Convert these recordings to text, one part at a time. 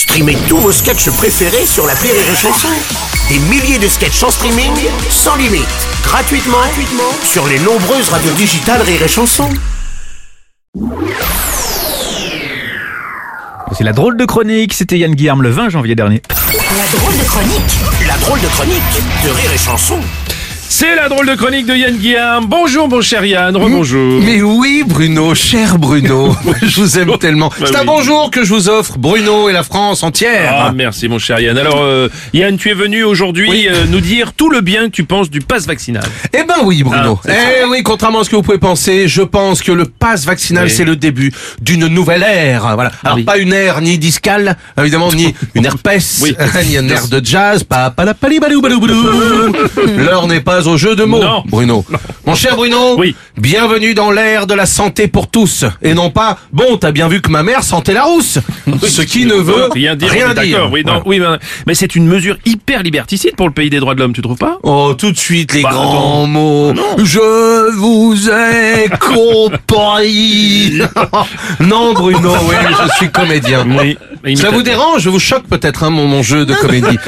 Streamez tous vos sketchs préférés sur la Rire et Chanson. Des milliers de sketchs en streaming, sans limite, gratuitement, gratuitement sur les nombreuses radios digitales Rire et Chanson. C'est la drôle de chronique, c'était Yann Guillaume le 20 janvier dernier. La drôle de chronique La drôle de chronique de Rire et Chanson. C'est la drôle de chronique de Yann Guillaume. Bonjour mon cher Yann, rebonjour. Mais oui, Bruno, cher Bruno, je vous aime tellement. C'est un bonjour que je vous offre, Bruno et la France entière. Ah, merci mon cher Yann. Alors euh, Yann, tu es venu aujourd'hui euh, nous dire tout le bien que tu penses du pass vaccinal. Eh ben oui, Bruno. Ah, eh oui, contrairement à ce que vous pouvez penser, je pense que le pass vaccinal, Oui. c'est le début d'une nouvelle ère. Voilà. Alors oui. pas une ère ni discale, évidemment, ni une herpès, ni une ère de jazz, pas pas la. L'heure n'est pas au jeu de mots, Non. Bruno. Mon cher Bruno, Oui. bienvenue dans l'ère de la santé pour tous. Et non pas, bon, t'as bien vu que ma mère sentait la rousse. Ce qui ne veut rien dire. Rien Oui, non, Voilà. oui, mais, mais c'est une mesure hyper liberticide pour le pays des droits de l'homme, tu trouves pas? Oh, tout de suite, les Bah, grands mots. Je vous ai compris. non, Bruno, oui, je suis comédien. Ça vous dérange? Je vous choque peut-être, hein, mon, mon jeu de comédie.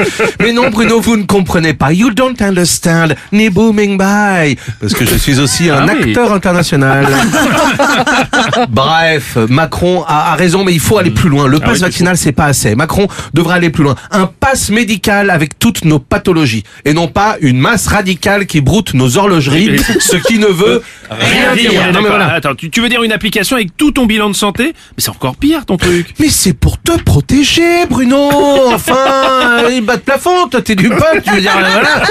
Mais non, Bruno, vous ne comprenez pas. You don't understand. Ni booming by. Parce que je suis aussi un Ah oui. acteur international. Bref, Macron a, a raison, mais il faut aller plus loin. Le Ah pass oui, vaccinal, c'est pas assez. Macron devrait aller plus loin. Un pass médical avec toutes nos pathologies. Et non pas une masse radicale qui broute nos horlogeries, ce qui ne veut rien dire. Non, mais voilà. Attends, tu, tu veux dire une application avec tout ton bilan de santé Mais c'est encore pire ton truc. Mais c'est pour te protéger, Bruno. Enfin, il bat de plafond. Toi, t'es du peuple. Tu veux dire, voilà.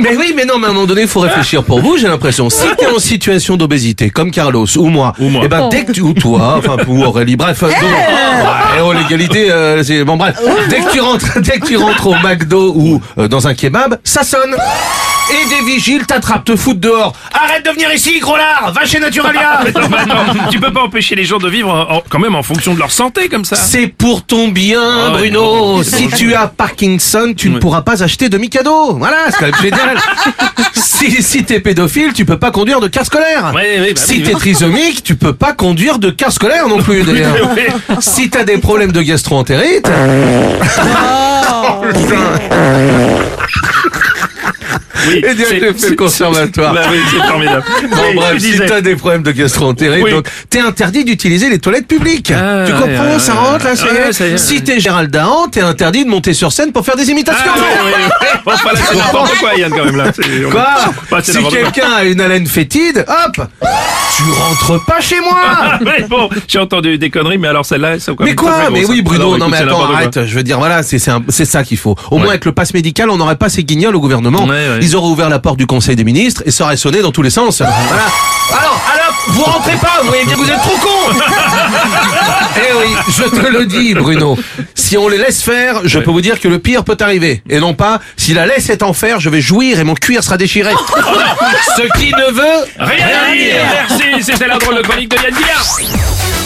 Mais oui, mais non, mais à un moment donné, il faut réfléchir pour vous. J'ai l'impression. Si t'es en situation d'obésité, comme Carlos ou moi, Ou moi. eh ben dès que tu ou toi, enfin ou Aurélie, bref, euh, bon, ouais, oh l'égalité, euh, c'est bon bref. Dès que tu rentres, dès que tu rentres au McDo ou euh, dans un kebab, ça sonne. Et des vigiles t'attrapent, te foutent dehors. Arrête de venir ici, gros lard. Va chez Naturalia. Non, tu peux pas empêcher les gens de vivre en- en- quand même en fonction de leur santé comme ça. C'est pour ton bien, Bruno. si tu as Parkinson, tu ne pourras pas acheter de Mikado. Voilà, c'est quand même génial. si si t'es pédophile, tu peux pas conduire de car scolaire. Bah si t'es trisomique, tu peux pas conduire de car scolaire non plus, d'ailleurs. Si t'as des problèmes de gastro-entérite. Oui, Et c'est- j'ai fait le conservatoire. Bah oui, c'est formidable. Bon, Oui, bref, si t'as des problèmes de gastro-entérite, Oui. donc t'es interdit d'utiliser les toilettes publiques. Ah, tu comprends, ça rentre là, ça y est, Si t'es Gérald Dahan, t'es interdit de monter sur scène pour faire des imitations. Ah. Bon, là, c'est n'importe quoi, Yann, quand même, là. Quoi Bah, Si quelqu'un a une haleine fétide, hop Tu rentres pas chez moi Ah, mais bon, j'ai entendu des conneries, mais alors celle-là, c'est quand Mais même quoi très Mais oui. Bruno, Alors, non écoute, mais c'est attends, n'importe quoi. arrête, je veux dire, voilà, c'est c'est un- c'est ça qu'il faut. Au moins avec le pass médical, on n'aurait pas ces guignols au gouvernement. Ouais, ouais. Ils auraient ouvert la porte du Conseil des ministres et ça aurait sonné dans tous les sens. Voilà. Alors, alors, vous rentrez pas, vous voyez bien, vous êtes trop con je te le dis Bruno, si on les laisse faire, je peux vous dire que le pire peut arriver. Et non pas, si la laisse est en fer, je vais jouir et mon cuir sera déchiré. Ce qui ne veut Rien à dire. Merci, c'était la drôle de chronique de Yann Guillard